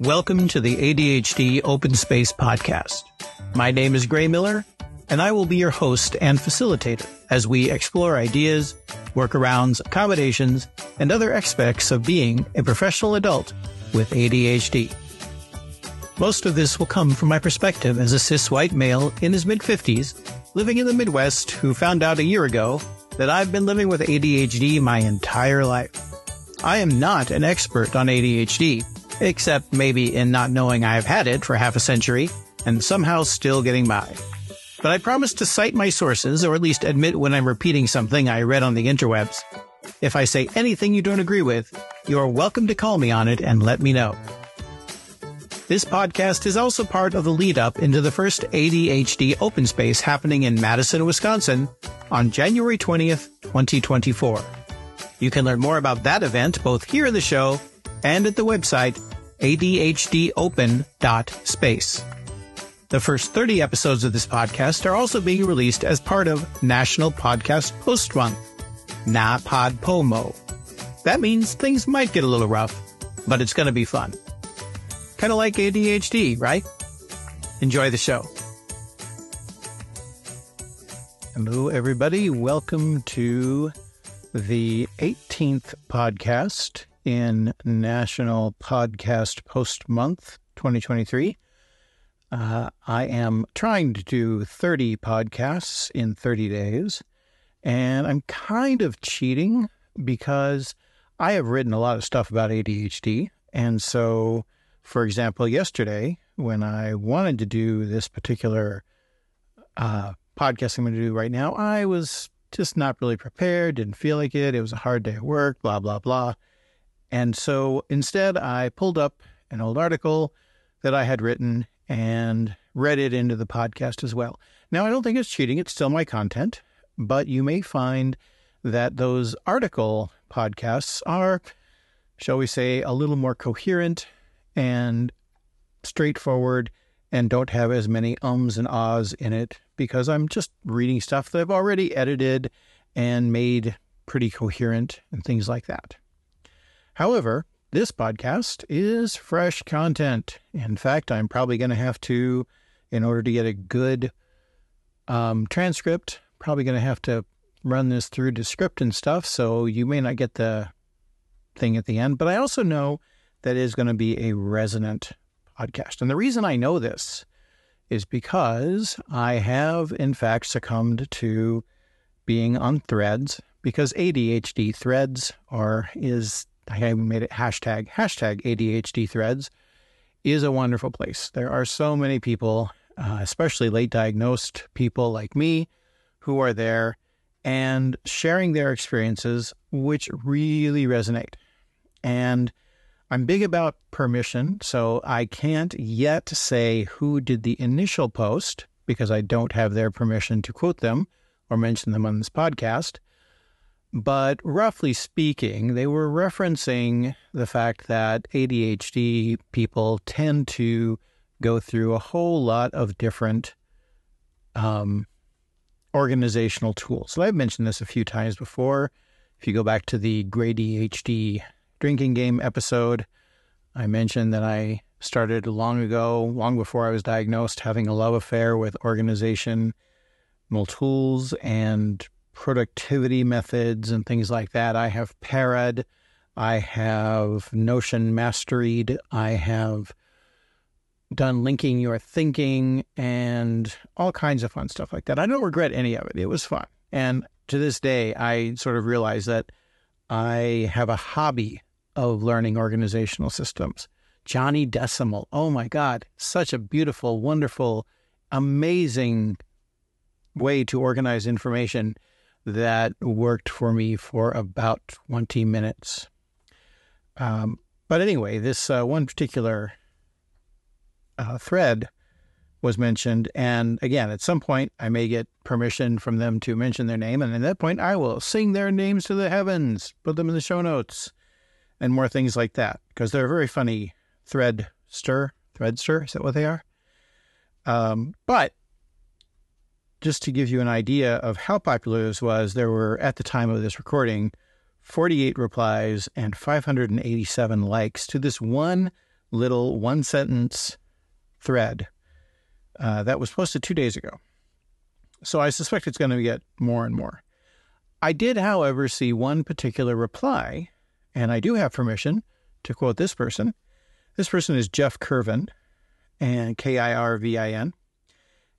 Welcome to the ADHD Open Space Podcast. My name is Gray Miller, and I will be your host and facilitator as we explore ideas, workarounds, accommodations, and other aspects of being a professional adult with ADHD. Most of this will come from my perspective as a cis white male in his mid 50s, living in the Midwest, who found out a year ago that I've been living with ADHD my entire life. I am not an expert on ADHD, except maybe in not knowing I've had it for half a century and somehow still getting by. But I promise to cite my sources, or at least admit when I'm repeating something I read on the interwebs. If I say anything you don't agree with, you're welcome to call me on it and let me know. This podcast is also part of the lead up into the first ADHD open space happening in Madison, Wisconsin on January 20th, 2024. You can learn more about that event both here in the show and at the website adhdopen.space. The first 30 episodes of this podcast are also being released as part of National Podcast Post Month, NaPodPoMo. That means things might get a little rough, but it's going to be fun. Kind of like ADHD, right? Enjoy the show. Hello, everybody. Welcome to the 18th podcast in National Podcast Post Month 2023. Uh, I am trying to do 30 podcasts in 30 days, and I'm kind of cheating because I have written a lot of stuff about ADHD. And so, for example, yesterday, when I wanted to do this particular uh, podcast I'm going to do right now, I was just not really prepared, didn't feel like it. It was a hard day at work, blah, blah, blah. And so instead, I pulled up an old article that I had written and read it into the podcast as well. Now, I don't think it's cheating, it's still my content, but you may find that those article podcasts are, shall we say, a little more coherent and straightforward and don't have as many ums and ahs in it because I'm just reading stuff that I've already edited and made pretty coherent and things like that. However, this podcast is fresh content. In fact, I'm probably going to have to, in order to get a good um, transcript, probably going to have to run this through Descript and stuff. So you may not get the thing at the end, but I also know that is going to be a resonant podcast. And the reason I know this is because I have, in fact, succumbed to being on threads because ADHD threads are is I made it hashtag, hashtag ADHD threads is a wonderful place. There are so many people, uh, especially late diagnosed people like me, who are there and sharing their experiences, which really resonate. And I'm big about permission, so I can't yet say who did the initial post because I don't have their permission to quote them or mention them on this podcast. But roughly speaking, they were referencing the fact that ADHD people tend to go through a whole lot of different um, organizational tools. So I've mentioned this a few times before. If you go back to the GrayDHD drinking game episode, I mentioned that I started long ago, long before I was diagnosed, having a love affair with organization, tools and productivity methods and things like that. I have Parad, I have Notion Masteried, I have done linking your thinking and all kinds of fun stuff like that. I don't regret any of it. It was fun. And to this day, I sort of realize that I have a hobby of learning organizational systems. Johnny Decimal. Oh my God, such a beautiful, wonderful, amazing way to organize information that worked for me for about 20 minutes. Um, but anyway, this uh, one particular uh, thread was mentioned. And again, at some point, I may get permission from them to mention their name. And at that point, I will sing their names to the heavens, put them in the show notes, and more things like that. Because they're a very funny thread stir. thread stir. is that what they are? Um, but just to give you an idea of how popular this was, there were, at the time of this recording, 48 replies and 587 likes to this one little one sentence thread uh, that was posted two days ago. So I suspect it's going to get more and more. I did, however, see one particular reply, and I do have permission to quote this person. This person is Jeff Kirvin, and K I R V I N.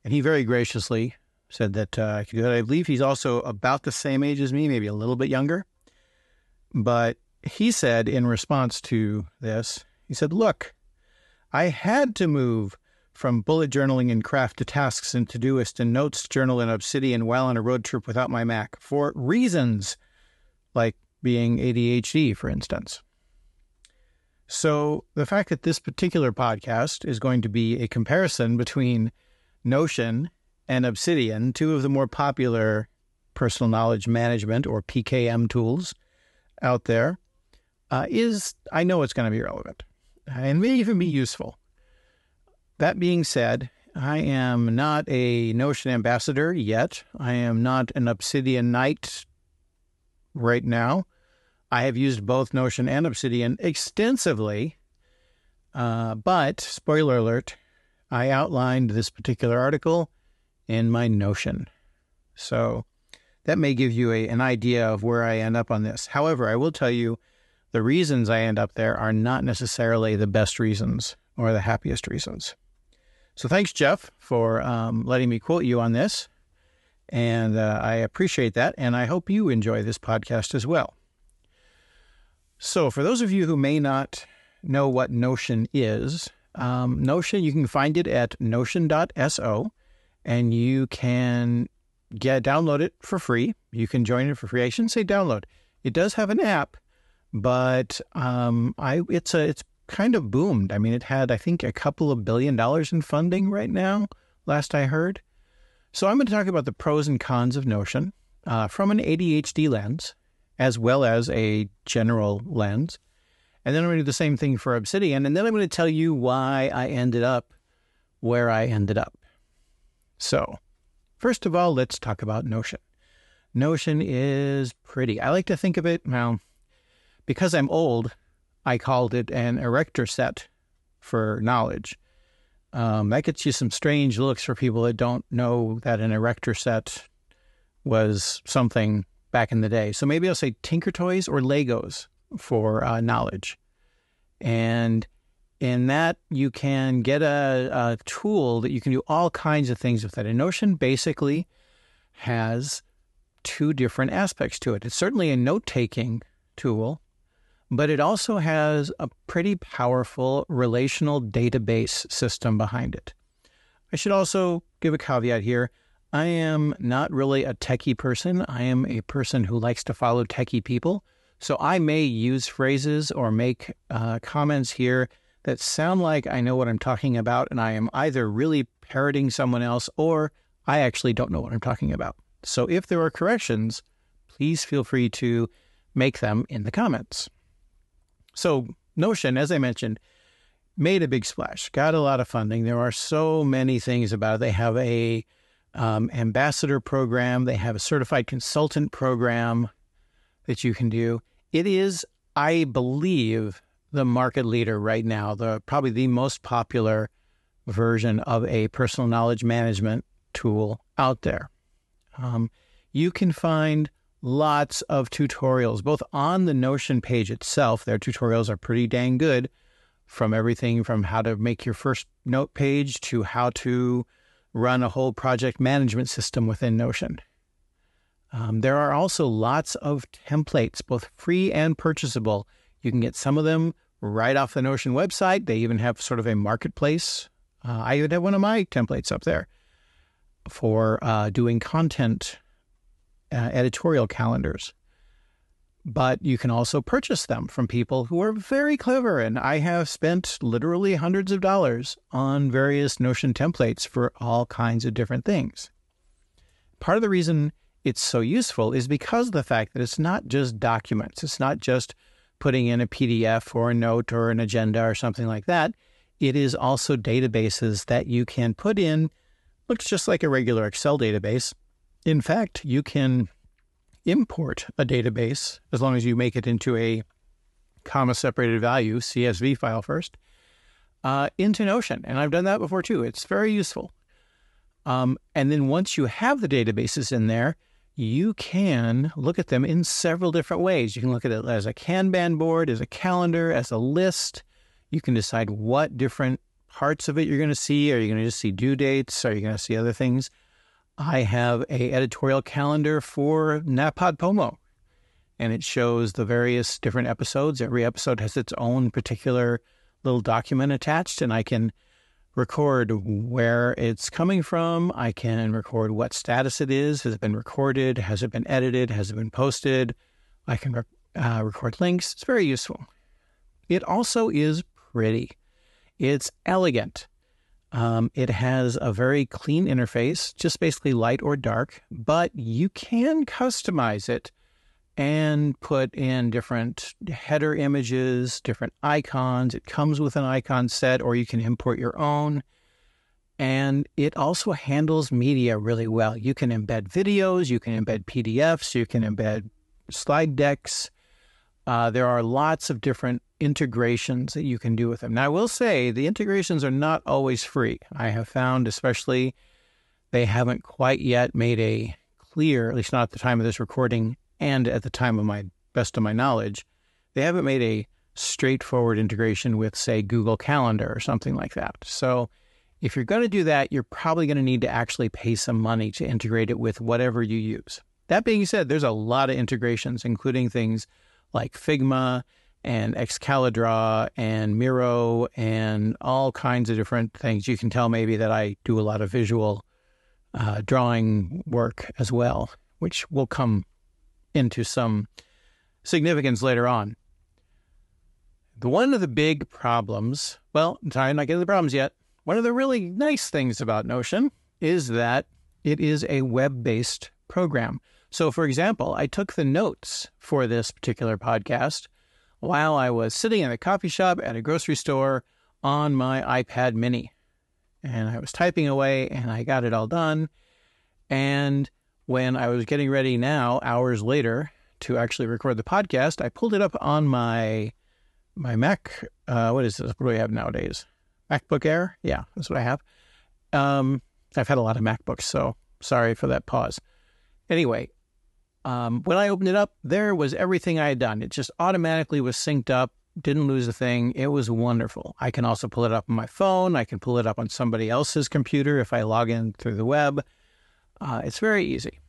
And he very graciously said that uh, I could do that. I believe he's also about the same age as me, maybe a little bit younger. But he said in response to this, he said, Look, I had to move from bullet journaling and craft to tasks and Todoist and notes journal in Obsidian while on a road trip without my Mac for reasons like being ADHD, for instance. So the fact that this particular podcast is going to be a comparison between Notion and Obsidian, two of the more popular personal knowledge management or PKM tools out there, uh, is I know it's going to be relevant and may even be useful. That being said, I am not a Notion ambassador yet. I am not an Obsidian Knight right now. I have used both Notion and Obsidian extensively, uh, but spoiler alert, I outlined this particular article in my Notion. So that may give you a, an idea of where I end up on this. However, I will tell you the reasons I end up there are not necessarily the best reasons or the happiest reasons. So thanks, Jeff, for um, letting me quote you on this. And uh, I appreciate that. And I hope you enjoy this podcast as well. So, for those of you who may not know what Notion is, um, Notion, you can find it at notion.so and you can get download it for free. You can join it for free. I shouldn't say download. It does have an app, but um, I it's a it's kind of boomed. I mean, it had I think a couple of billion dollars in funding right now, last I heard. So I'm going to talk about the pros and cons of Notion uh, from an ADHD lens as well as a general lens. And then I'm going to do the same thing for Obsidian. And then I'm going to tell you why I ended up where I ended up. So, first of all, let's talk about Notion. Notion is pretty. I like to think of it, well, because I'm old, I called it an erector set for knowledge. Um, that gets you some strange looks for people that don't know that an erector set was something back in the day. So maybe I'll say Tinker Toys or Legos for uh, knowledge. And in that, you can get a, a, tool that you can do all kinds of things with that. And Notion basically has two different aspects to it. It's certainly a note taking tool, but it also has a pretty powerful relational database system behind it. I should also give a caveat here. I am not really a techie person. I am a person who likes to follow techie people. So I may use phrases or make uh, comments here that sound like I know what I'm talking about, and I am either really parroting someone else or I actually don't know what I'm talking about. So if there are corrections, please feel free to make them in the comments. So, Notion, as I mentioned, made a big splash, got a lot of funding. There are so many things about it. They have a um, ambassador program. They have a certified consultant program that you can do. It is, I believe, the market leader right now, the probably the most popular version of a personal knowledge management tool out there. Um, you can find lots of tutorials, both on the Notion page itself. Their tutorials are pretty dang good, from everything from how to make your first note page to how to run a whole project management system within Notion. Um, there are also lots of templates, both free and purchasable. You can get some of them right off the Notion website. They even have sort of a marketplace. Uh, I even have one of my templates up there for uh, doing content uh, editorial calendars but you can also purchase them from people who are very clever. And I have spent literally hundreds of dollars on various Notion templates for all kinds of different things. Part of the reason it's so useful is because of the fact that it's not just documents, it's not just putting in a PDF or a note or an agenda or something like that. It is also databases that you can put in looks just like a regular Excel database. In fact, you can import a database as long as you make it into a comma separated value CSV file first uh, into Notion. And I've done that before too. It's very useful. Um, and then once you have the databases in there, you can look at them in several different ways. You can look at it as a Kanban board, as a calendar, as a list. You can decide what different parts of it you're going to see. Are you going to just see due dates? Are you going to see other things? I have a editorial calendar for NaPodPoMo, and it shows the various different episodes. Every episode has its own particular little document attached, and I can record where it's coming from. I can record what status it is. Has it been recorded? Has it been edited? Has it been posted? I can uh, record links. It's very useful. It also is pretty. It's elegant. Um, it has a very clean interface, just basically light or dark, but you can customize it and put in different header images, different icons. It comes with an icon set, or you can import your own. And it also handles media really well. You can embed videos, you can embed PDFs, you can embed slide decks. Uh, there are lots of different integrations that you can do with them. Now, I will say the integrations are not always free. I have found, especially, they haven't quite yet made a clear, at least not at the time of this recording, and at the time of my best of my knowledge, they haven't made a straightforward integration with, say, Google Calendar or something like that. So if you're going to do that, you're probably going to need to actually pay some money to integrate it with whatever you use. That being said, there's a lot of integrations, including things like Figma and Excalidraw and Miro and all kinds of different things. You can tell maybe that I do a lot of visual uh, drawing work as well, which will come into some significance later on. One of the big problems, well, I'm not getting the problems yet. One of the really nice things about Notion is that it is a web based program. So, for example, I took the notes for this particular podcast while I was sitting in a coffee shop at a grocery store on my iPad mini. And I was typing away and I got it all done. And when I was getting ready now, hours later, to actually record the podcast, I pulled it up on my my Mac. Uh, what is this? What do we have nowadays? MacBook Air. Yeah, that's what I have. Um, I've had a lot of MacBooks, so sorry for that pause. Anyway, um, when I opened it up, there was everything I had done. It just automatically was synced up, didn't lose a thing. It was wonderful. I can also pull it up on my phone. I can pull it up on somebody else's computer if I log in through the web. Uh, it's very easy.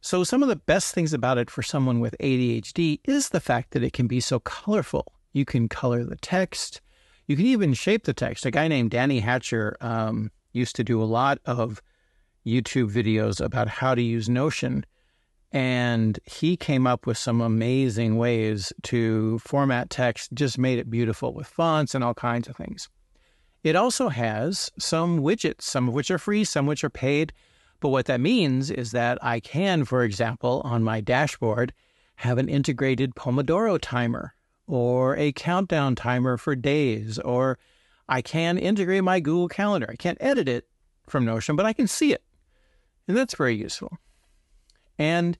So, some of the best things about it for someone with ADHD is the fact that it can be so colorful. You can color the text, you can even shape the text. A guy named Danny Hatcher um, used to do a lot of YouTube videos about how to use Notion. And he came up with some amazing ways to format text, just made it beautiful with fonts and all kinds of things. It also has some widgets, some of which are free, some which are paid. But what that means is that I can, for example, on my dashboard, have an integrated Pomodoro timer or a countdown timer for days, or I can integrate my Google Calendar. I can't edit it from Notion, but I can see it. And that's very useful. And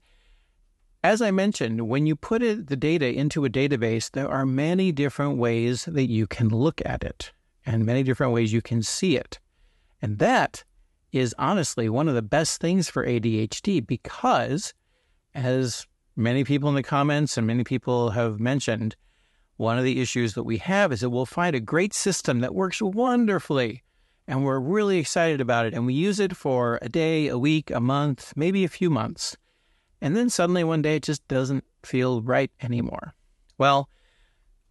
as I mentioned, when you put it, the data into a database, there are many different ways that you can look at it and many different ways you can see it. And that is honestly one of the best things for ADHD because, as many people in the comments and many people have mentioned, one of the issues that we have is that we'll find a great system that works wonderfully and we're really excited about it and we use it for a day, a week, a month, maybe a few months. And then suddenly one day it just doesn't feel right anymore. Well,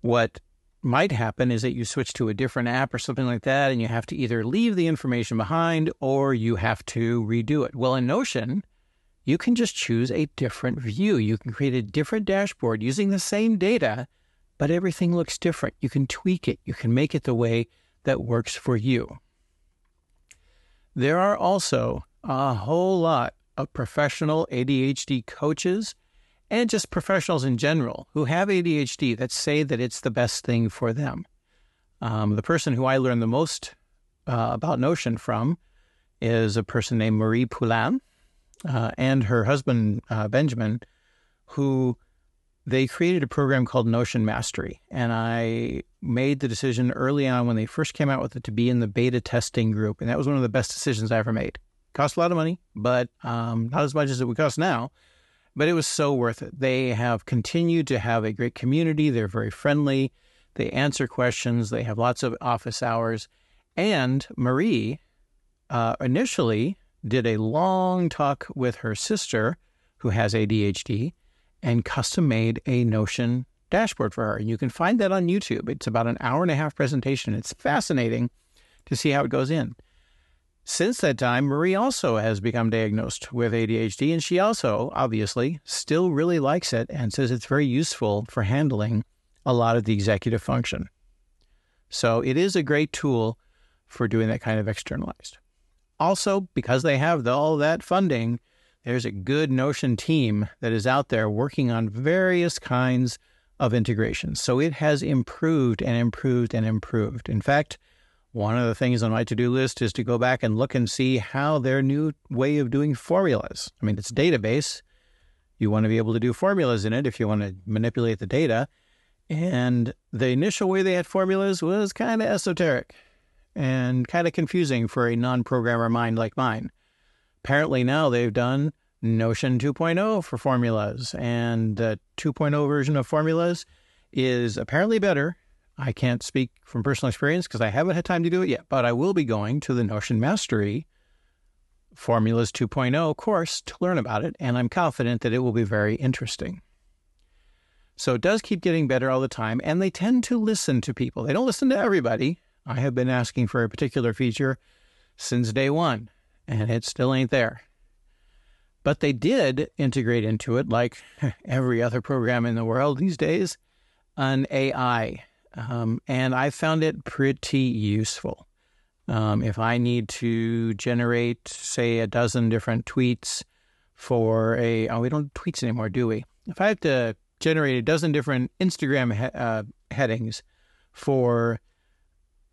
what might happen is that you switch to a different app or something like that, and you have to either leave the information behind or you have to redo it. Well, in Notion, you can just choose a different view. You can create a different dashboard using the same data, but everything looks different. You can tweak it, you can make it the way that works for you. There are also a whole lot of professional ADHD coaches and just professionals in general who have ADHD that say that it's the best thing for them. Um, the person who I learned the most uh, about Notion from is a person named Marie Poulin uh, and her husband, uh, Benjamin, who they created a program called Notion Mastery. And I made the decision early on when they first came out with it to be in the beta testing group. And that was one of the best decisions I ever made. Cost a lot of money, but um, not as much as it would cost now. But it was so worth it. They have continued to have a great community. They're very friendly. They answer questions. They have lots of office hours. And Marie uh, initially did a long talk with her sister who has ADHD and custom made a Notion dashboard for her. And you can find that on YouTube. It's about an hour and a half presentation. It's fascinating to see how it goes in. Since that time, Marie also has become diagnosed with ADHD, and she also, obviously, still really likes it and says it's very useful for handling a lot of the executive function. So it is a great tool for doing that kind of externalized. Also, because they have all that funding, there's a good Notion team that is out there working on various kinds of integrations. So it has improved and improved and improved. In fact, one of the things on my to do list is to go back and look and see how their new way of doing formulas. I mean, it's database. You want to be able to do formulas in it if you want to manipulate the data. And the initial way they had formulas was kind of esoteric and kind of confusing for a non programmer mind like mine. Apparently, now they've done Notion 2.0 for formulas, and the 2.0 version of formulas is apparently better I can't speak from personal experience because I haven't had time to do it yet, but I will be going to the Notion Mastery Formulas 2.0 course to learn about it, and I'm confident that it will be very interesting. So it does keep getting better all the time, and they tend to listen to people. They don't listen to everybody. I have been asking for a particular feature since day one, and it still ain't there. But they did integrate into it, like every other program in the world these days, an AI um, and I found it pretty useful. Um, if I need to generate, say, a dozen different tweets for a, oh, we don't tweets anymore, do we? If I have to generate a dozen different Instagram he- uh, headings for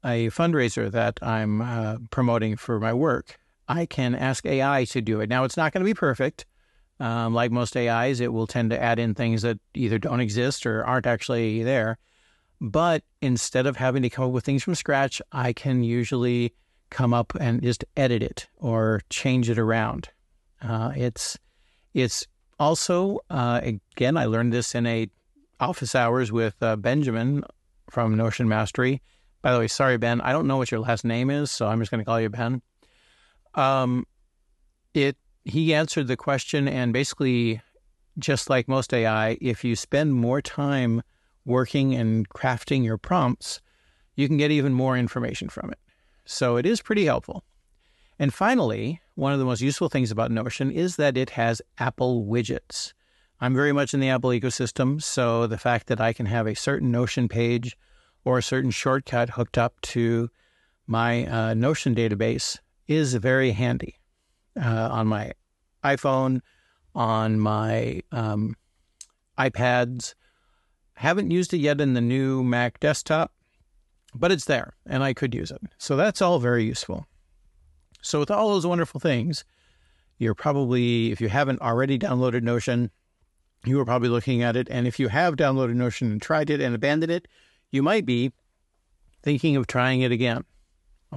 a fundraiser that I'm uh, promoting for my work, I can ask AI to do it. Now, it's not going to be perfect. Um, like most AIs, it will tend to add in things that either don't exist or aren't actually there. But instead of having to come up with things from scratch, I can usually come up and just edit it or change it around. Uh, it's it's also uh, again I learned this in a office hours with uh, Benjamin from Notion Mastery. By the way, sorry Ben, I don't know what your last name is, so I'm just going to call you Ben. Um, it he answered the question and basically just like most AI, if you spend more time working and crafting your prompts, you can get even more information from it. So it is pretty helpful. And finally, one of the most useful things about Notion is that it has Apple widgets. I'm very much in the Apple ecosystem, so the fact that I can have a certain Notion page or a certain shortcut hooked up to my uh, Notion database is very handy uh, on my iPhone, on my um, iPads, haven't used it yet in the new Mac desktop, but it's there and I could use it. So that's all very useful. So, with all those wonderful things, you're probably, if you haven't already downloaded Notion, you are probably looking at it. And if you have downloaded Notion and tried it and abandoned it, you might be thinking of trying it again.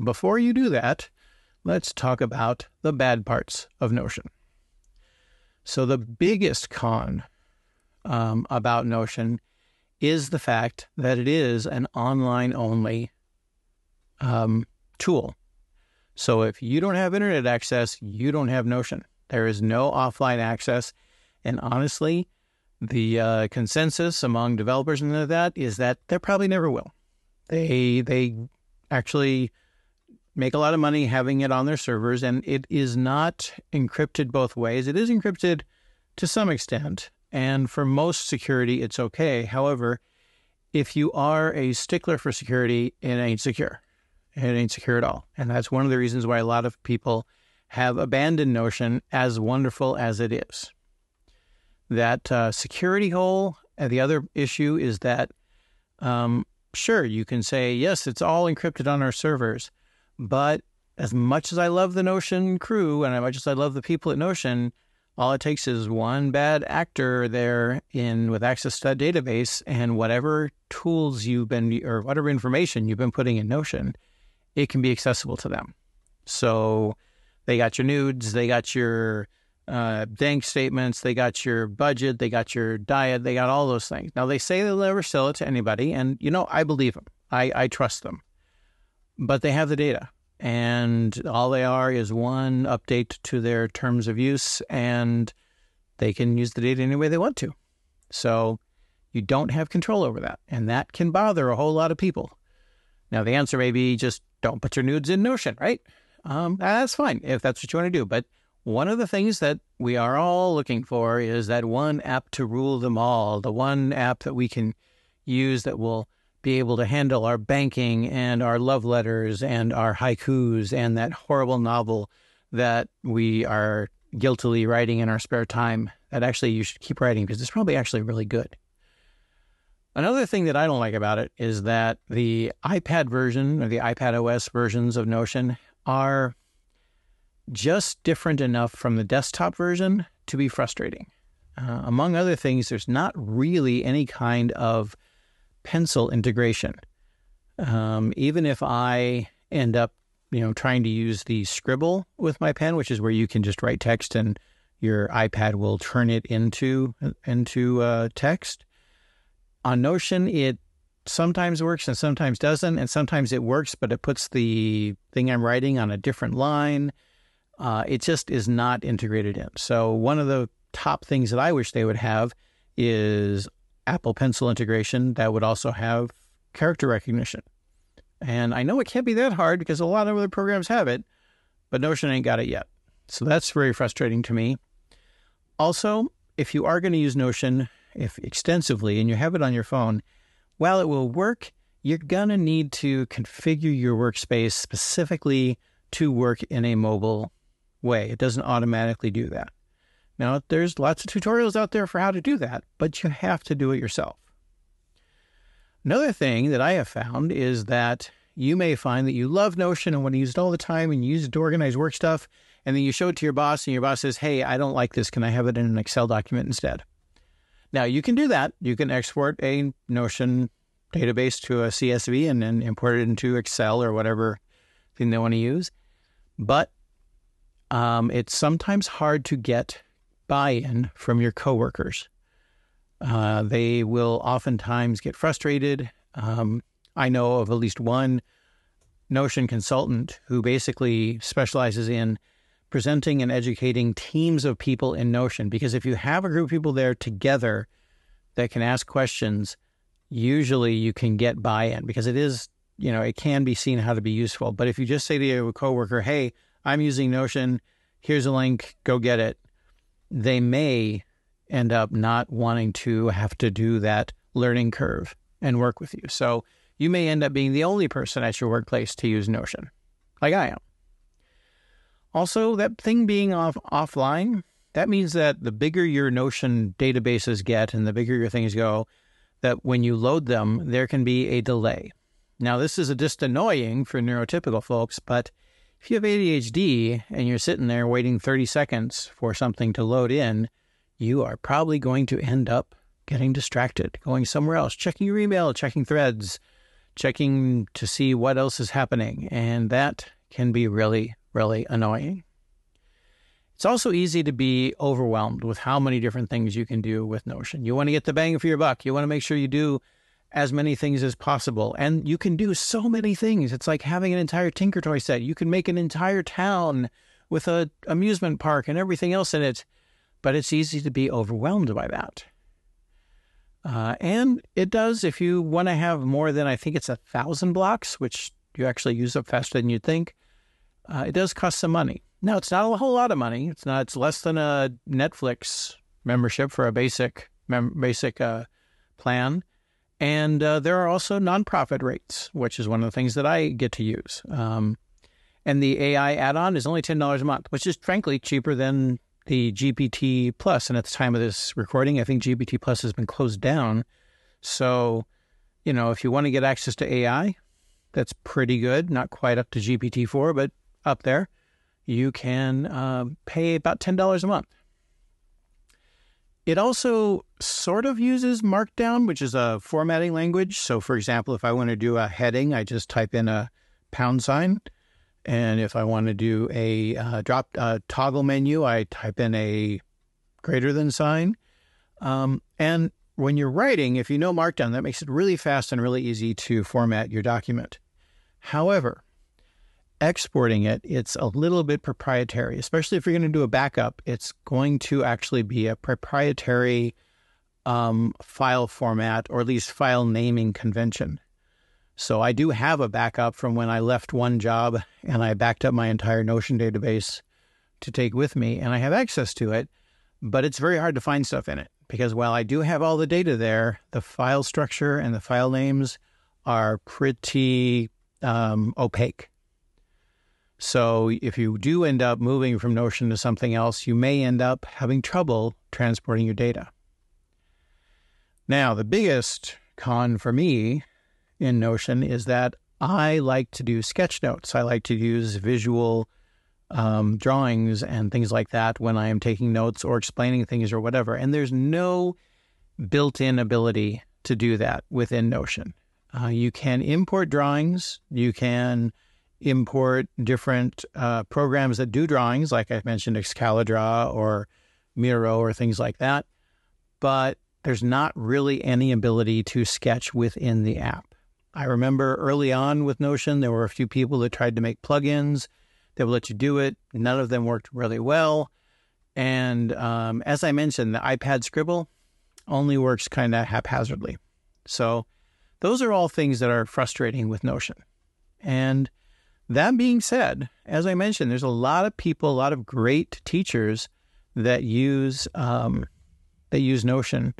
Before you do that, let's talk about the bad parts of Notion. So, the biggest con um, about Notion is the fact that it is an online only um, tool. So if you don't have internet access, you don't have Notion. There is no offline access. And honestly, the uh, consensus among developers and that is that there probably never will. They they actually make a lot of money having it on their servers, and it is not encrypted both ways. It is encrypted to some extent, and for most security, it's okay. However, if you are a stickler for security, it ain't secure. It ain't secure at all. And that's one of the reasons why a lot of people have abandoned Notion, as wonderful as it is. That uh, security hole, and the other issue is that, um, sure, you can say, yes, it's all encrypted on our servers, but as much as I love the Notion crew and as much as I love the people at Notion, all it takes is one bad actor there in with access to that database and whatever tools you've been or whatever information you've been putting in Notion, it can be accessible to them. So they got your nudes, they got your uh, bank statements, they got your budget, they got your diet, they got all those things. Now they say they'll never sell it to anybody, and you know I believe them. I, I trust them, but they have the data, and all they are is one update to their terms of use, and they can use the data any way they want to. So you don't have control over that, and that can bother a whole lot of people. Now the answer may be just don't put your nudes in Notion, right? Um, that's fine if that's what you want to do, but one of the things that we are all looking for is that one app to rule them all, the one app that we can use that will be able to handle our banking and our love letters and our haikus and that horrible novel that we are guiltily writing in our spare time that actually you should keep writing because it's probably actually really good. Another thing that I don't like about it is that the iPad version or the iPad OS versions of Notion are just different enough from the desktop version to be frustrating. Uh, among other things, there's not really any kind of pencil integration. Um, even if I end up, you know, trying to use the scribble with my pen, which is where you can just write text and your iPad will turn it into into uh, text. On Notion, it sometimes works and sometimes doesn't, and sometimes it works, but it puts the thing I'm writing on a different line uh, it just is not integrated in. So one of the top things that I wish they would have is Apple Pencil integration that would also have character recognition. And I know it can't be that hard because a lot of other programs have it, but Notion ain't got it yet. So that's very frustrating to me. Also, if you are going to use Notion if extensively and you have it on your phone, while it will work, you're going to need to configure your workspace specifically to work in a mobile way. It doesn't automatically do that. Now, there's lots of tutorials out there for how to do that, but you have to do it yourself. Another thing that I have found is that you may find that you love Notion and want to use it all the time and use it to organize work stuff, and then you show it to your boss, and your boss says, Hey, I don't like this. Can I have it in an Excel document instead? Now, you can do that. You can export a Notion database to a CSV and then import it into Excel or whatever thing they want to use. But um, it's sometimes hard to get buy-in from your coworkers. Uh, they will oftentimes get frustrated. Um, I know of at least one Notion consultant who basically specializes in presenting and educating teams of people in Notion. Because if you have a group of people there together that can ask questions, usually you can get buy in because it is, you know, it can be seen how to be useful. But if you just say to your coworker, hey, I'm using Notion. Here's a link. Go get it. They may end up not wanting to have to do that learning curve and work with you. So you may end up being the only person at your workplace to use Notion, like I am. Also, that thing being off offline, that means that the bigger your Notion databases get and the bigger your things go, that when you load them, there can be a delay. Now, this is just annoying for neurotypical folks, but if you have ADHD and you're sitting there waiting 30 seconds for something to load in, you are probably going to end up getting distracted, going somewhere else, checking your email, checking threads, checking to see what else is happening. And that can be really, really annoying. It's also easy to be overwhelmed with how many different things you can do with Notion. You want to get the bang for your buck. You want to make sure you do as many things as possible. And you can do so many things. It's like having an entire Tinker Toy set. You can make an entire town with a amusement park and everything else in it. But it's easy to be overwhelmed by that. Uh, and it does if you want to have more than I think it's a thousand blocks, which you actually use up faster than you'd think. Uh, it does cost some money. Now it's not a whole lot of money. It's not. It's less than a Netflix membership for a basic mem- basic uh, plan. And uh, there are also nonprofit rates, which is one of the things that I get to use. Um, and the AI add-on is only ten dollars a month, which is frankly cheaper than the GPT Plus. And at the time of this recording, I think GPT Plus has been closed down. So, you know, if you want to get access to AI, that's pretty good. Not quite up to GPT four, but up there, you can uh, pay about $10 a month. It also sort of uses Markdown, which is a formatting language. So, for example, if I want to do a heading, I just type in a pound sign. And if I want to do a uh, drop uh, toggle menu, I type in a greater than sign. Um, and when you're writing, if you know Markdown, that makes it really fast and really easy to format your document. However, exporting it, it's a little bit proprietary, especially if you're going to do a backup. It's going to actually be a proprietary um, file format or at least file naming convention. So I do have a backup from when I left one job and I backed up my entire Notion database to take with me, and I have access to it, but it's very hard to find stuff in it because while I do have all the data there, the file structure and the file names are pretty um, opaque. So if you do end up moving from Notion to something else, you may end up having trouble transporting your data. Now, the biggest con for me in Notion is that I like to do sketch notes. I like to use visual um, drawings and things like that when I am taking notes or explaining things or whatever. And there's no built in ability to do that within Notion. Uh, you can import drawings, you can import different uh, programs that do drawings, like I mentioned, Excalidraw or Miro or things like that. But there's not really any ability to sketch within the app. I remember early on with Notion, there were a few people that tried to make plugins that would let you do it. None of them worked really well. And um, as I mentioned, the iPad Scribble only works kind of haphazardly. So those are all things that are frustrating with Notion. And that being said, as I mentioned, there's a lot of people, a lot of great teachers that use um, that use Notion,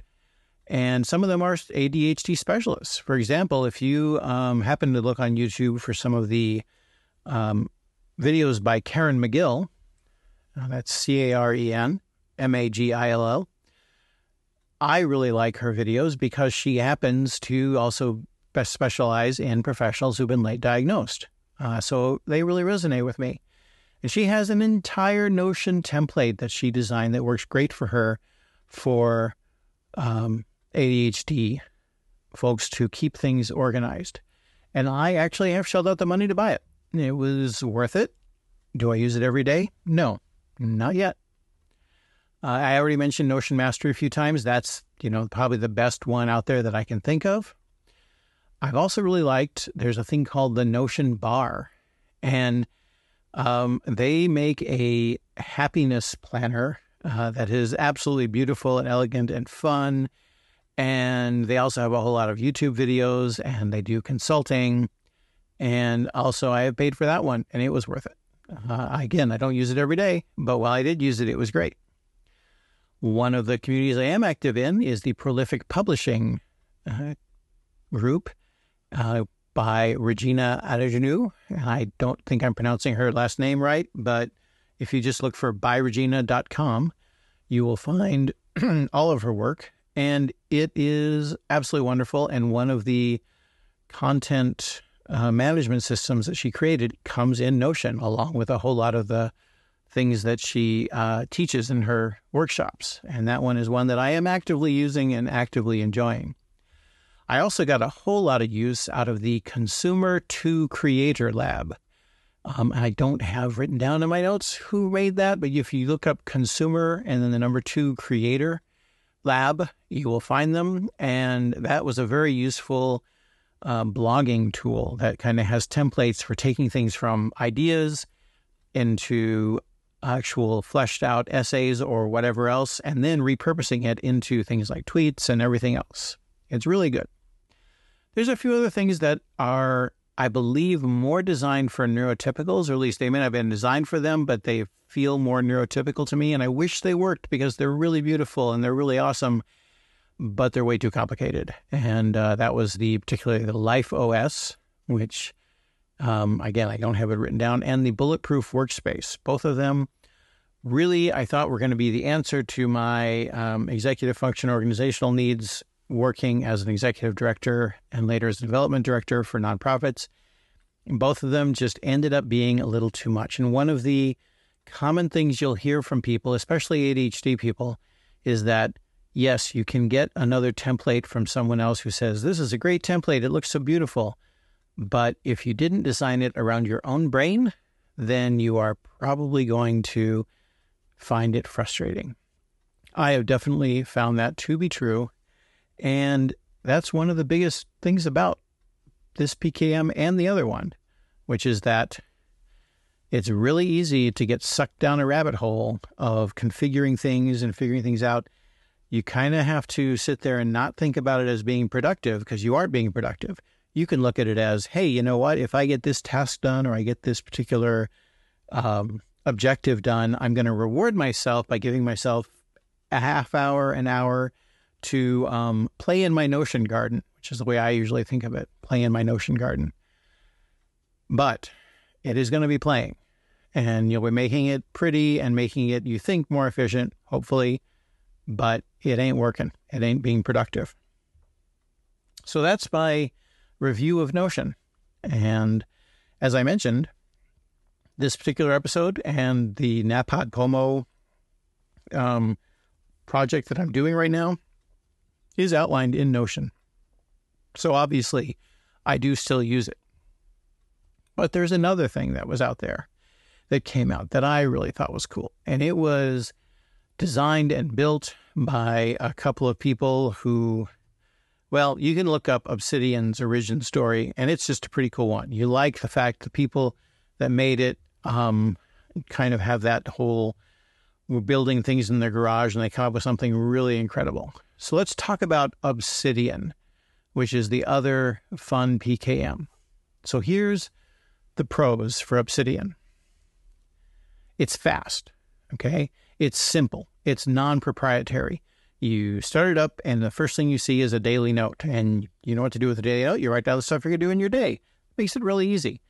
and some of them are ADHD specialists. For example, if you um, happen to look on YouTube for some of the um, videos by Caren Magill, uh, that's C A R E N M A G I L L. I really like her videos because she happens to also specialize in professionals who've been late diagnosed. Uh, so they really resonate with me. And she has an entire Notion template that she designed that works great for her for um, ADHD folks to keep things organized. And I actually have shelled out the money to buy it. It was worth it. Do I use it every day? No, not yet. Uh, I already mentioned Notion Mastery a few times. That's, you know, probably the best one out there that I can think of. I've also really liked, there's a thing called the Notion Bar, and um, they make a happiness planner uh, that is absolutely beautiful and elegant and fun. And they also have a whole lot of YouTube videos and they do consulting. And also, I have paid for that one and it was worth it. Uh, again, I don't use it every day, but while I did use it, it was great. One of the communities I am active in is the Prolific Publishing uh, group uh, by Regina Adegenou. I don't think I'm pronouncing her last name right, but if you just look for byregina.com, you will find all of her work. And it is absolutely wonderful. And one of the content uh, management systems that she created comes in Notion, along with a whole lot of the things that she uh, teaches in her workshops. And that one is one that I am actively using and actively enjoying. I also got a whole lot of use out of the Consumer to Creator Lab. Um, I don't have written down in my notes who made that, but if you look up Consumer and then the number two Creator Lab, you will find them. And that was a very useful um, blogging tool that kind of has templates for taking things from ideas into actual fleshed out essays or whatever else, and then repurposing it into things like tweets and everything else. It's really good. There's a few other things that are, I believe, more designed for neurotypicals, or at least they may not have been designed for them, but they feel more neurotypical to me. And I wish they worked because they're really beautiful and they're really awesome, but they're way too complicated. And uh, that was the particularly the Life OS, which, um, again, I don't have it written down, and the Bulletproof Workspace. Both of them really, I thought were going to be the answer to my um, executive function organizational needs working as an executive director and later as a development director for nonprofits. both of them just ended up being a little too much. And one of the common things you'll hear from people, especially ADHD people, is that yes, you can get another template from someone else who says, This is a great template. It looks so beautiful. But if you didn't design it around your own brain, then you are probably going to find it frustrating. I have definitely found that to be true. And that's one of the biggest things about this PKM and the other one, which is that it's really easy to get sucked down a rabbit hole of configuring things and figuring things out. You kind of have to sit there and not think about it as being productive because you aren't being productive. You can look at it as, hey, you know what? If I get this task done or I get this particular um, objective done, I'm going to reward myself by giving myself a half hour, an hour to um, play in my Notion garden, which is the way I usually think of it play in my Notion garden. But it is going to be playing, and you'll be making it pretty and making it, you think, more efficient, hopefully, but it ain't working. It ain't being productive. So that's my review of Notion. And as I mentioned, this particular episode and the NaPodPoMo um, project that I'm doing right now is outlined in Notion. So obviously, I do still use it. But there's another thing that was out there that came out that I really thought was cool. And it was designed and built by a couple of people who, well, you can look up Obsidian's origin story, and it's just a pretty cool one. You like the fact the people that made it um, kind of have that whole we're building things in their garage and they come up with something really incredible. So let's talk about Obsidian, which is the other fun PKM. So here's the pros for Obsidian it's fast, okay? It's simple, it's non proprietary. You start it up, and the first thing you see is a daily note. And you know what to do with the daily note. You write down the stuff you're going to do in your day. It Makes it really easy.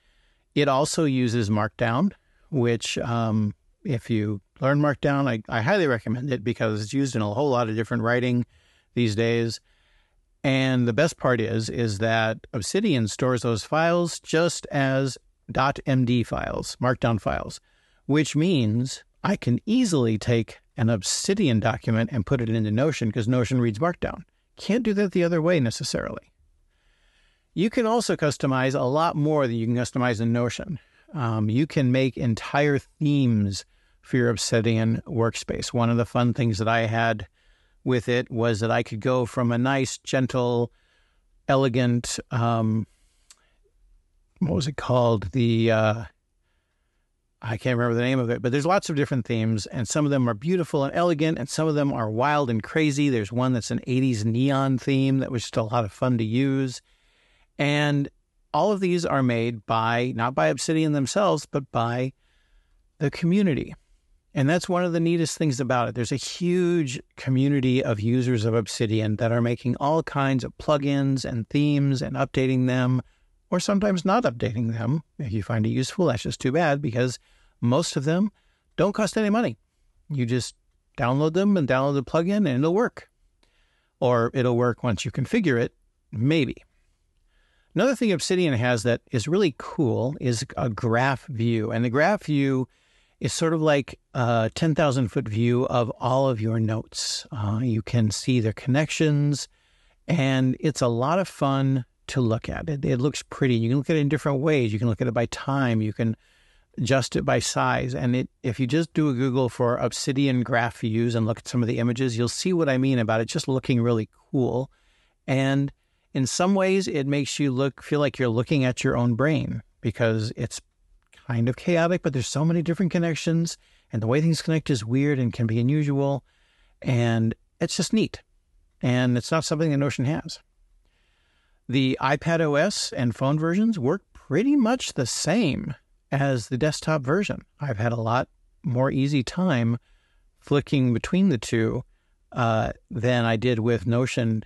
It also uses Markdown, which, um, if you learn Markdown, I, I highly recommend it because it's used in a whole lot of different writing these days. And the best part is, is that Obsidian stores those files just as .md files, Markdown files, which means I can easily take an Obsidian document and put it into Notion because Notion reads Markdown. Can't do that the other way necessarily. You can also customize a lot more than you can customize in Notion. Um, you can make entire themes for your Obsidian workspace. One of the fun things that I had with it was that I could go from a nice, gentle, elegant, um, what was it called? The uh, I can't remember the name of it, but there's lots of different themes, and some of them are beautiful and elegant, and some of them are wild and crazy. There's one that's an 80s neon theme that was just a lot of fun to use. And all of these are made by, not by Obsidian themselves, but by the community. And that's one of the neatest things about it. There's a huge community of users of Obsidian that are making all kinds of plugins and themes and updating them, or sometimes not updating them. If you find it useful, that's just too bad because most of them don't cost any money. You just download them and download the plugin and it'll work. Or it'll work once you configure it, maybe. Another thing Obsidian has that is really cool is a graph view. And the graph view is sort of like a 10,000 foot view of all of your notes. Uh, you can see their connections, and it's a lot of fun to look at. It, it looks pretty. You can look at it in different ways. You can look at it by time. You can adjust it by size. And it, if you just do a Google for Obsidian graph views and look at some of the images, you'll see what I mean about it just looking really cool. And in some ways, it makes you look feel like you're looking at your own brain because it's kind of chaotic, but there's so many different connections, and the way things connect is weird and can be unusual, and it's just neat. And it's not something that Notion has. The iPad OS and phone versions work pretty much the same as the desktop version. I've had a lot more easy time flicking between the two uh, than I did with Notion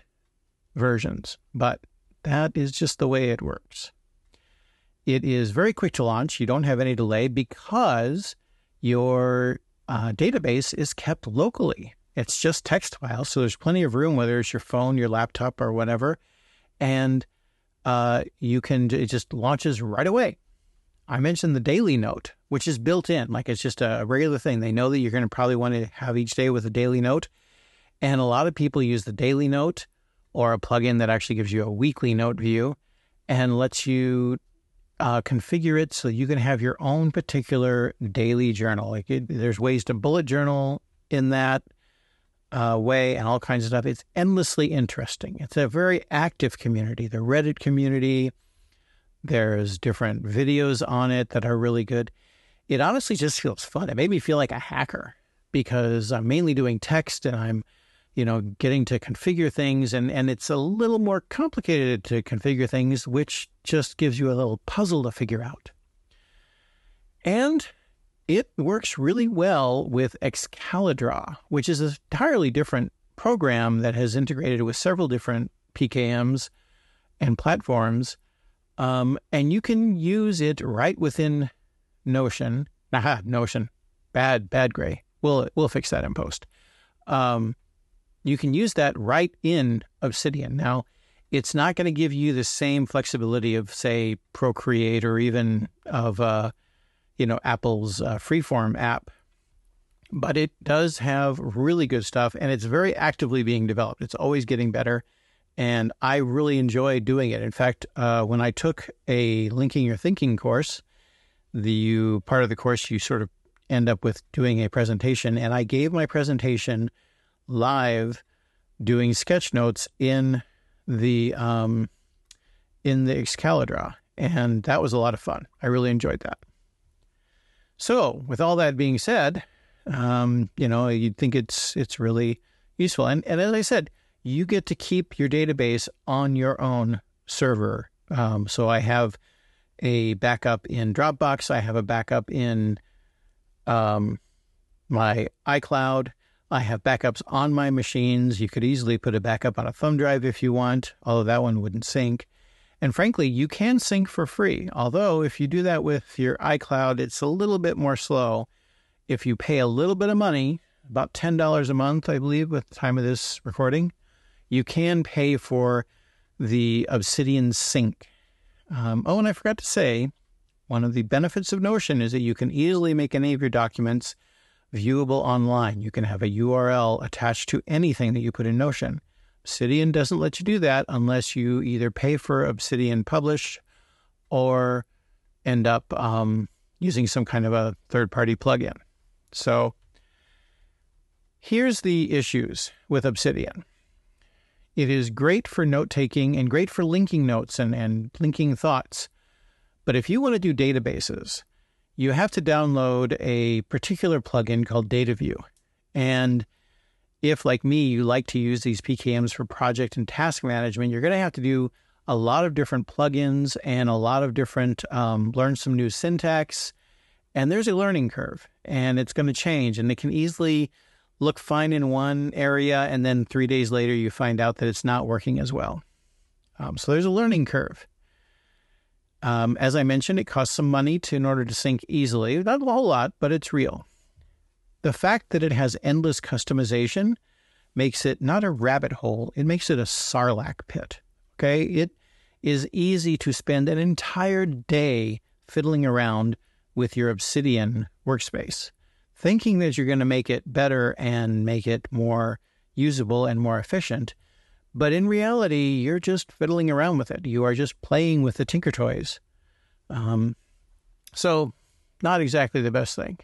versions, but that is just the way it works. It is very quick to launch. You don't have any delay because your uh, database is kept locally. It's just text files, so there's plenty of room, whether it's your phone, your laptop, or whatever. And uh, you can, it just launches right away. I mentioned the daily note, which is built in, like it's just a regular thing. They know that you're going to probably want to have each day with a daily note. And a lot of people use the daily note or a plugin that actually gives you a weekly note view and lets you uh, configure it so you can have your own particular daily journal. Like it, there's ways to bullet journal in that uh, way and all kinds of stuff. It's endlessly interesting. It's a very active community. The Reddit community, there's different videos on it that are really good. It honestly just feels fun. It made me feel like a hacker because I'm mainly doing text and I'm, you know, getting to configure things and, and it's a little more complicated to configure things, which just gives you a little puzzle to figure out. And it works really well with Excalidraw, which is an entirely different program that has integrated with several different PKMs and platforms. Um, and you can use it right within Notion. Aha, Notion. Bad, bad gray. We'll we'll fix that in post. Um, you can use that right in Obsidian. Now, it's not going to give you the same flexibility of, say, Procreate or even of uh, you know, Apple's uh, Freeform app. But it does have really good stuff and it's very actively being developed. It's always getting better. And I really enjoy doing it. In fact, uh, when I took a linking your thinking course, the you, part of the course you sort of end up with doing a presentation, and I gave my presentation live, doing sketch notes in the um, in the Excalidraw, and that was a lot of fun. I really enjoyed that. So, with all that being said, um, you know, you'd think it's it's really useful. And, and as I said, you get to keep your database on your own server. Um, so I have a backup in Dropbox. I have a backup in um, my iCloud. I have backups on my machines. You could easily put a backup on a thumb drive if you want, although that one wouldn't sync. And frankly, you can sync for free. Although, if you do that with your iCloud, it's a little bit more slow. If you pay a little bit of money, about $10 a month, I believe, at the time of this recording, you can pay for the Obsidian Sync. Um, oh, and I forgot to say, one of the benefits of Notion is that you can easily make any of your documents viewable online. You can have a URL attached to anything that you put in Notion. Obsidian doesn't let you do that unless you either pay for Obsidian Publish or end up um, using some kind of a third party plugin. So here's the issues with Obsidian it is great for note taking and great for linking notes and, and linking thoughts. But if you want to do databases, you have to download a particular plugin called DataView. And if, like me, you like to use these PKMs for project and task management, you're going to have to do a lot of different plugins and a lot of different, um, learn some new syntax. And there's a learning curve and it's going to change. And it can easily look fine in one area. And then three days later, you find out that it's not working as well. Um, so there's a learning curve. Um, as I mentioned, it costs some money to in order to sync easily. Not a whole lot, but it's real. The fact that it has endless customization makes it not a rabbit hole, it makes it a sarlacc pit. Okay. It is easy to spend an entire day fiddling around with your Obsidian workspace, thinking that you're going to make it better and make it more usable and more efficient. But in reality, you're just fiddling around with it. You are just playing with the Tinker Toys. Um, so, not exactly the best thing.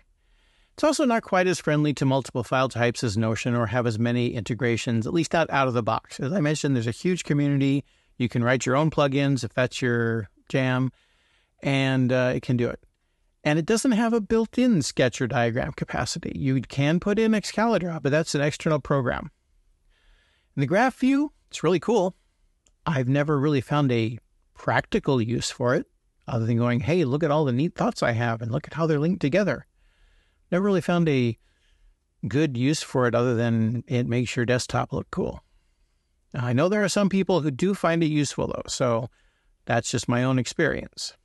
It's also not quite as friendly to multiple file types as Notion or have as many integrations, at least not out of the box. As I mentioned, there's a huge community. You can write your own plugins if that's your jam, and uh, it can do it. And it doesn't have a built in sketch or diagram capacity. You can put in Excalidraw, but that's an external program. In the graph view, it's really cool. I've never really found a practical use for it other than going, hey, look at all the neat thoughts I have and look at how they're linked together never really found a good use for it other than it makes your desktop look cool. Now, I know there are some people who do find it useful though, so that's just my own experience.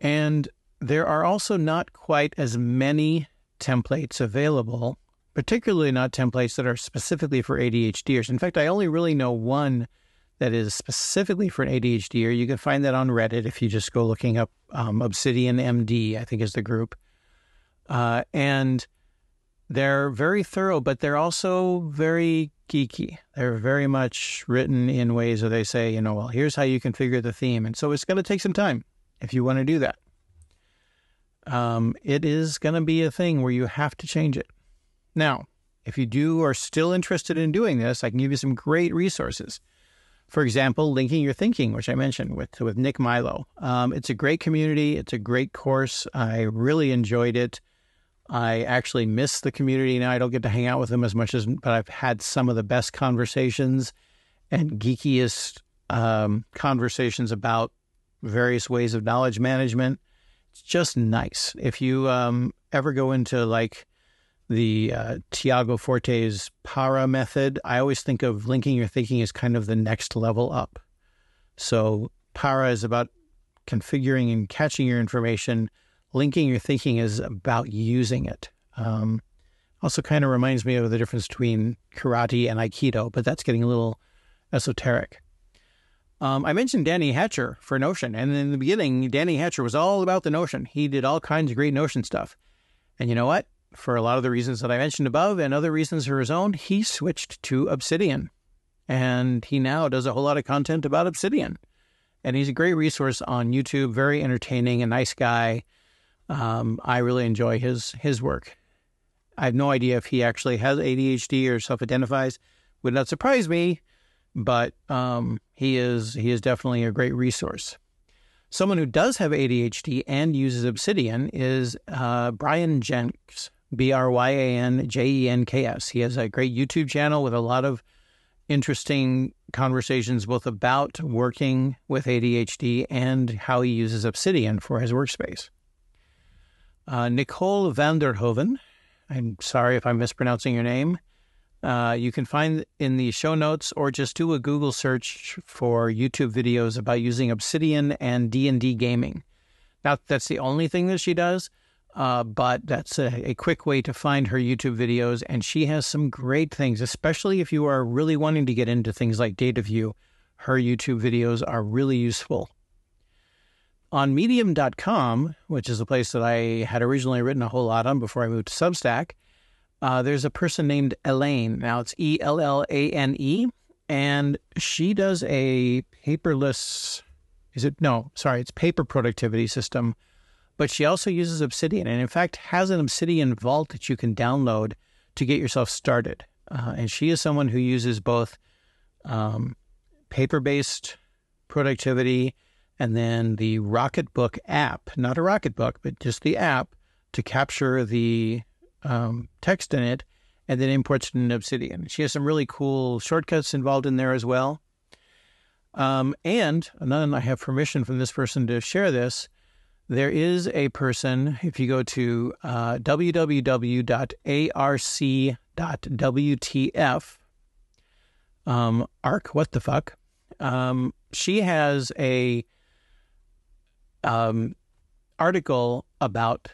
And there are also not quite as many templates available, particularly not templates that are specifically for ADHDers. In fact, I only really know one that is specifically for an ADHD, or you can find that on Reddit if you just go looking up um, Obsidian MD, I think is the group. Uh, and they're very thorough, but they're also very geeky. They're very much written in ways where they say, you know, well, here's how you configure the theme. And so it's going to take some time if you want to do that. Um, it is going to be a thing where you have to change it. Now, if you do are still interested in doing this, I can give you some great resources. For example, linking your thinking, which I mentioned with with Nick Milo. Um, it's a great community. It's a great course. I really enjoyed it. I actually miss the community now. I don't get to hang out with them as much as, but I've had some of the best conversations and geekiest um, conversations about various ways of knowledge management. It's just nice. If you um, ever go into like the uh, Tiago Forte's para method, I always think of linking your thinking as kind of the next level up. So para is about configuring and catching your information. Linking your thinking is about using it. Um, also, kind of reminds me of the difference between karate and aikido, but that's getting a little esoteric. Um, I mentioned Danny Hatcher for Notion, and in the beginning, Danny Hatcher was all about the Notion. He did all kinds of great Notion stuff. And you know what? For a lot of the reasons that I mentioned above and other reasons for his own, he switched to Obsidian. And he now does a whole lot of content about Obsidian. And he's a great resource on YouTube, very entertaining, a nice guy. Um, I really enjoy his his work. I have no idea if he actually has ADHD or self-identifies. Would not surprise me, but um, he is he is definitely a great resource. Someone who does have ADHD and uses Obsidian is uh, Bryan Jenks. B R Y A N J E N K S. He has a great YouTube channel with a lot of interesting conversations both about working with ADHD and how he uses Obsidian for his workspace. Uh, Nicole van der Hoeven, I'm sorry if I'm mispronouncing your name. Uh, you can find in the show notes or just do a Google search for YouTube videos about using Obsidian and D&D gaming. Now, that's the only thing that she does, uh, but that's a, a, quick way to find her YouTube videos. And she has some great things, especially if you are really wanting to get into things like data view. Her YouTube videos are really useful. On medium.com, which is a place that I had originally written a whole lot on before I moved to Substack, uh, there's a person named Elaine. Now it's E L L A N E, and she does a paperless, is it? No, sorry, it's paper productivity system but she also uses Obsidian and, in fact, has an Obsidian vault that you can download to get yourself started. Uh, and she is someone who uses both um, paper based productivity and then the Rocketbook app, not a Rocketbook, but just the app to capture the um, text in it and then imports it in Obsidian. She has some really cool shortcuts involved in there as well. Um, and, and then I have permission from this person to share this. There is a person, if you go to uh, www.arc.wtf, um, arc, what the fuck? Um, she has a um, article about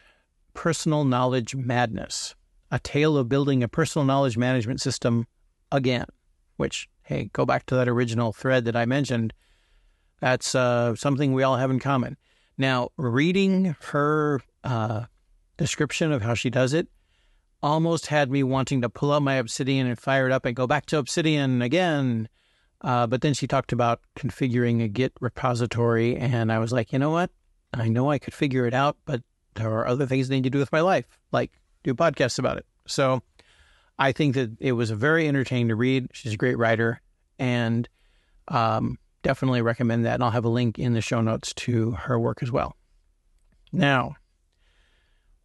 personal knowledge madness, a tale of building a personal knowledge management system again, which, hey, go back to that original thread that I mentioned. That's uh, something we all have in common. Now, reading her uh, description of how she does it almost had me wanting to pull out my Obsidian and fire it up and go back to Obsidian again. Uh, but then she talked about configuring a Git repository, and I was like, you know what? I know I could figure it out, but there are other things I need to do with my life, like do podcasts about it. So I think that it was very entertaining to read. She's a great writer, and um, definitely recommend that. And I'll have a link in the show notes to her work as well. Now,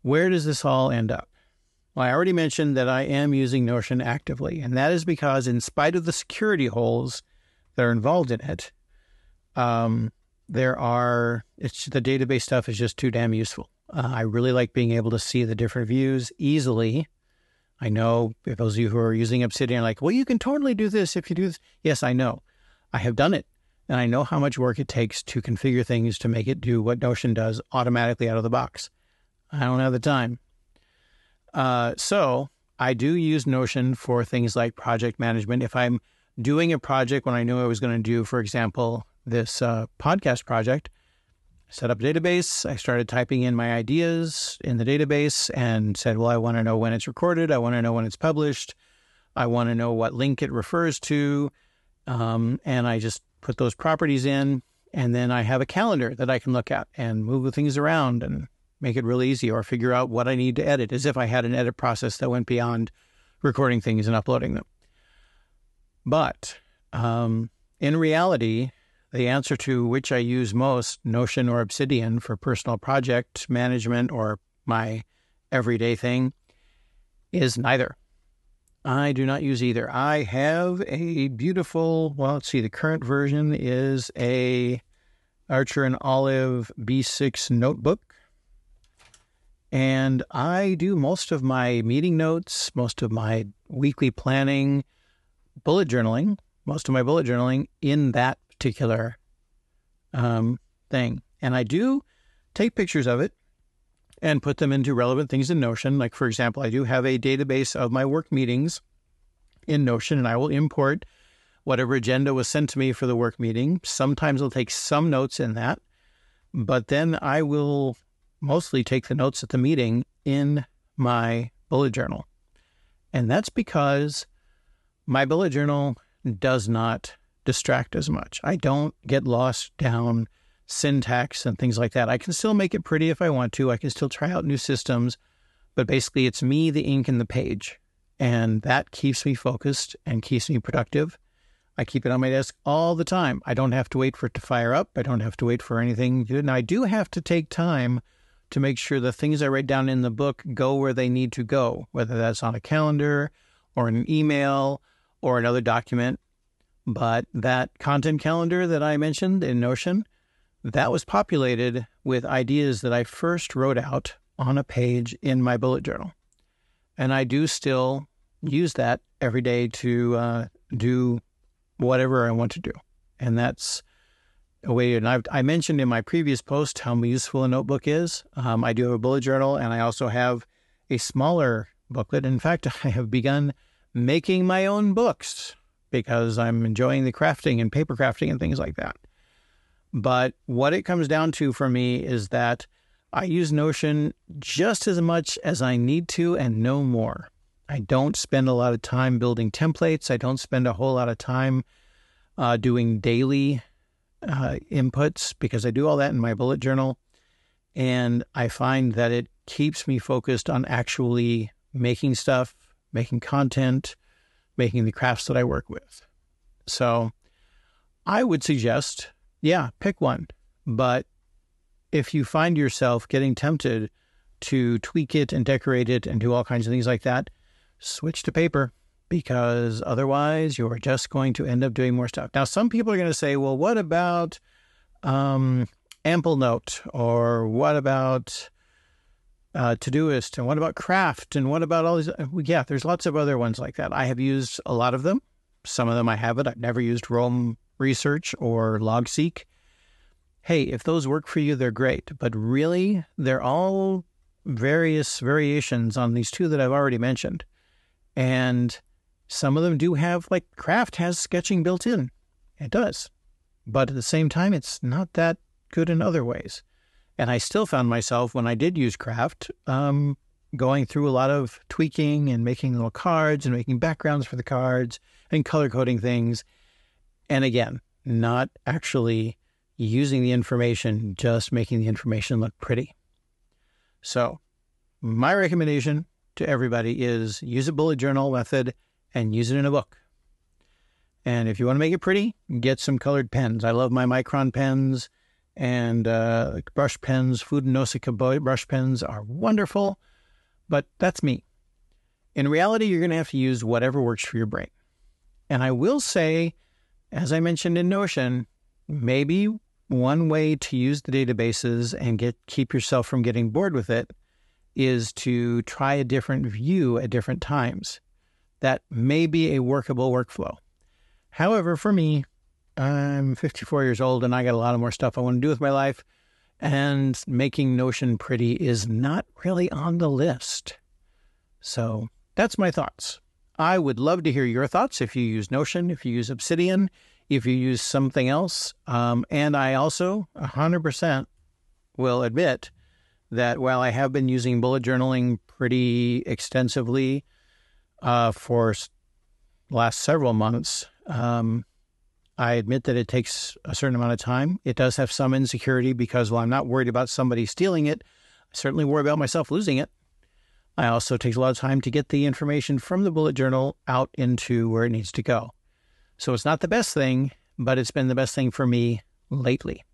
where does this all end up? Well, I already mentioned that I am using Notion actively, and that is because, in spite of the security holes that are involved in it, um, there are it's the database stuff is just too damn useful. Uh, I really like being able to see the different views easily. I know if those of you who are using Obsidian are like, well, you can totally do this if you do this. Yes, I know. I have done it and I know how much work it takes to configure things to make it do what Notion does automatically out of the box. I don't have the time. Uh, so I do use Notion for things like project management. If I'm doing a project when I knew I was going to do, for example, this uh, podcast project, set up a database. I started typing in my ideas in the database and said, well, I want to know when it's recorded. I want to know when it's published. I want to know what link it refers to. Um, and I just put those properties in. And then I have a calendar that I can look at and move the things around and make it really easy or figure out what I need to edit as if I had an edit process that went beyond recording things and uploading them. But um, in reality, the answer to which I use most, Notion or Obsidian, for personal project management or my everyday thing, is neither. I do not use either. I have a beautiful, well, let's see, the current version is a Archer and Olive B6 notebook. And I do most of my meeting notes, most of my weekly planning, bullet journaling, most of my bullet journaling in that particular um, thing. And I do take pictures of it and put them into relevant things in Notion. Like, for example, I do have a database of my work meetings in Notion, and I will import whatever agenda was sent to me for the work meeting. Sometimes I'll take some notes in that, but then I will mostly take the notes at the meeting in my bullet journal. And that's because my bullet journal does not distract as much. I don't get lost down syntax and things like that. I can still make it pretty if I want to. I can still try out new systems, but basically it's me, the ink, and the page. And that keeps me focused and keeps me productive. I keep it on my desk all the time. I don't have to wait for it to fire up. I don't have to wait for anything. And I do have to take time to make sure the things I write down in the book go where they need to go, whether that's on a calendar or an email or another document. But that content calendar that I mentioned in Notion, that was populated with ideas that I first wrote out on a page in my bullet journal. And I do still use that every day to uh, do whatever I want to do. And that's a way. And I've, I mentioned in my previous post how useful a notebook is. Um, I do have a bullet journal and I also have a smaller booklet. In fact, I have begun making my own books because I'm enjoying the crafting and paper crafting and things like that. But what it comes down to for me is that I use Notion just as much as I need to and no more. I don't spend a lot of time building templates. I don't spend a whole lot of time uh, doing daily uh, inputs because I do all that in my bullet journal. And I find that it keeps me focused on actually making stuff, making content, making the crafts that I work with. So I would suggest, yeah, pick one. But if you find yourself getting tempted to tweak it and decorate it and do all kinds of things like that, switch to paper because otherwise you're just going to end up doing more stuff. Now, some people are going to say, well, what about um, Amplenote or what about uh, Todoist, and what about Craft, and what about all these? Uh, yeah, there's lots of other ones like that. I have used a lot of them. Some of them I haven't. I've never used Roam Research or LogSeq. Hey, if those work for you, they're great. But really, they're all various variations on these two that I've already mentioned. And some of them do have, like Craft has sketching built in. It does. But at the same time, it's not that good in other ways. And I still found myself when I did use Craft um, going through a lot of tweaking and making little cards and making backgrounds for the cards and color coding things. And again, not actually using the information, just making the information look pretty. So, my recommendation to everybody is use a bullet journal method and use it in a book. And if you want to make it pretty, get some colored pens. I love my Micron pens and uh, brush pens, Fudenosuke brush pens are wonderful, but that's me. In reality, you're going to have to use whatever works for your brain. And I will say, as I mentioned in Notion, maybe one way to use the databases and get keep yourself from getting bored with it is to try a different view at different times. That may be a workable workflow. However, for me, I'm 54 years old and I got a lot of more stuff I want to do with my life. And making Notion pretty is not really on the list. So that's my thoughts. I would love to hear your thoughts if you use Notion, if you use Obsidian, if you use something else. Um, and I also 100% will admit that while I have been using bullet journaling pretty extensively uh, for last several months, um, I admit that it takes a certain amount of time. It does have some insecurity because while I'm not worried about somebody stealing it, I certainly worry about myself losing it. I also take a lot of time to get the information from the bullet journal out into where it needs to go. So it's not the best thing, but it's been the best thing for me lately.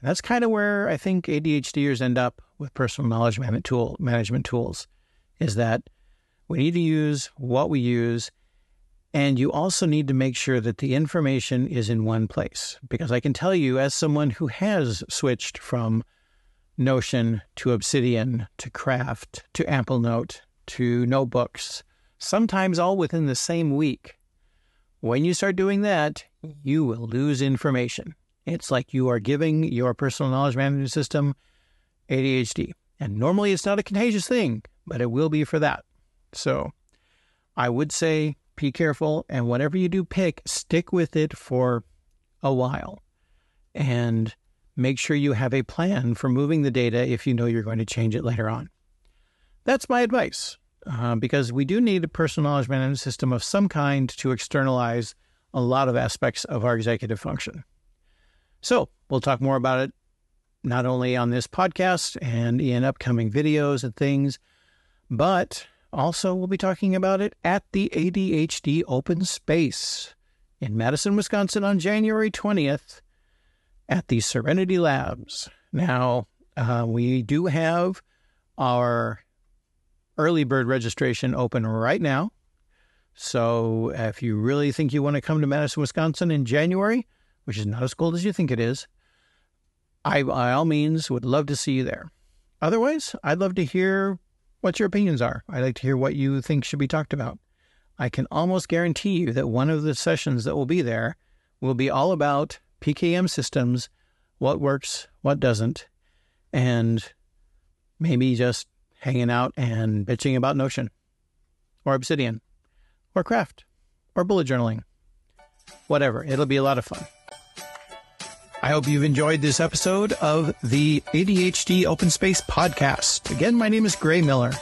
And that's kind of where I think ADHDers end up with personal knowledge management, tool, management tools, is that we need to use what we use. And you also need to make sure that the information is in one place. Because I can tell you, as someone who has switched from Notion to Obsidian to Craft to Amplenote to notebooks, sometimes all within the same week. When you start doing that, you will lose information. It's like you are giving your personal knowledge management system ADHD. And normally it's not a contagious thing, but it will be for that. So I would say be careful. And whatever you do pick, stick with it for a while. And make sure you have a plan for moving the data if you know you're going to change it later on. That's my advice, uh, because we do need a personal knowledge management system of some kind to externalize a lot of aspects of our executive function. So we'll talk more about it not only on this podcast and in upcoming videos and things, but also we'll be talking about it at the ADHD Open Space in Madison, Wisconsin on January 20th at the Serenity Labs. Now, uh, we do have our early bird registration open right now. So if you really think you want to come to Madison, Wisconsin in January, which is not as cold as you think it is, I by all means would love to see you there. Otherwise, I'd love to hear what your opinions are. I'd like to hear what you think should be talked about. I can almost guarantee you that one of the sessions that will be there will be all about PKM systems, what works, what doesn't, and maybe just hanging out and bitching about Notion or Obsidian or Craft or bullet journaling. Whatever. It'll be a lot of fun. I hope you've enjoyed this episode of the ADHD Open Space podcast. Again, my name is Gray Miller.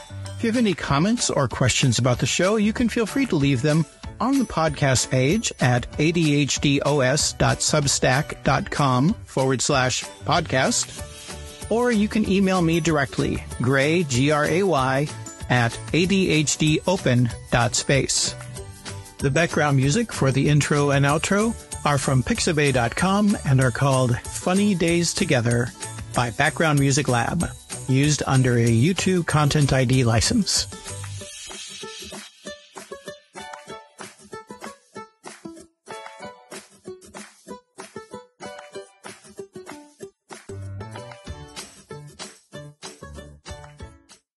If you have any comments or questions about the show, you can feel free to leave them on the podcast page at adhdos.substack.com forward slash podcast, or you can email me directly, gray, G-R-A-Y, at adhdopen.space. The background music for the intro and outro are from pixabay.com and are called Funny Days Together by Background Music Lab, used under a YouTube Content ID license.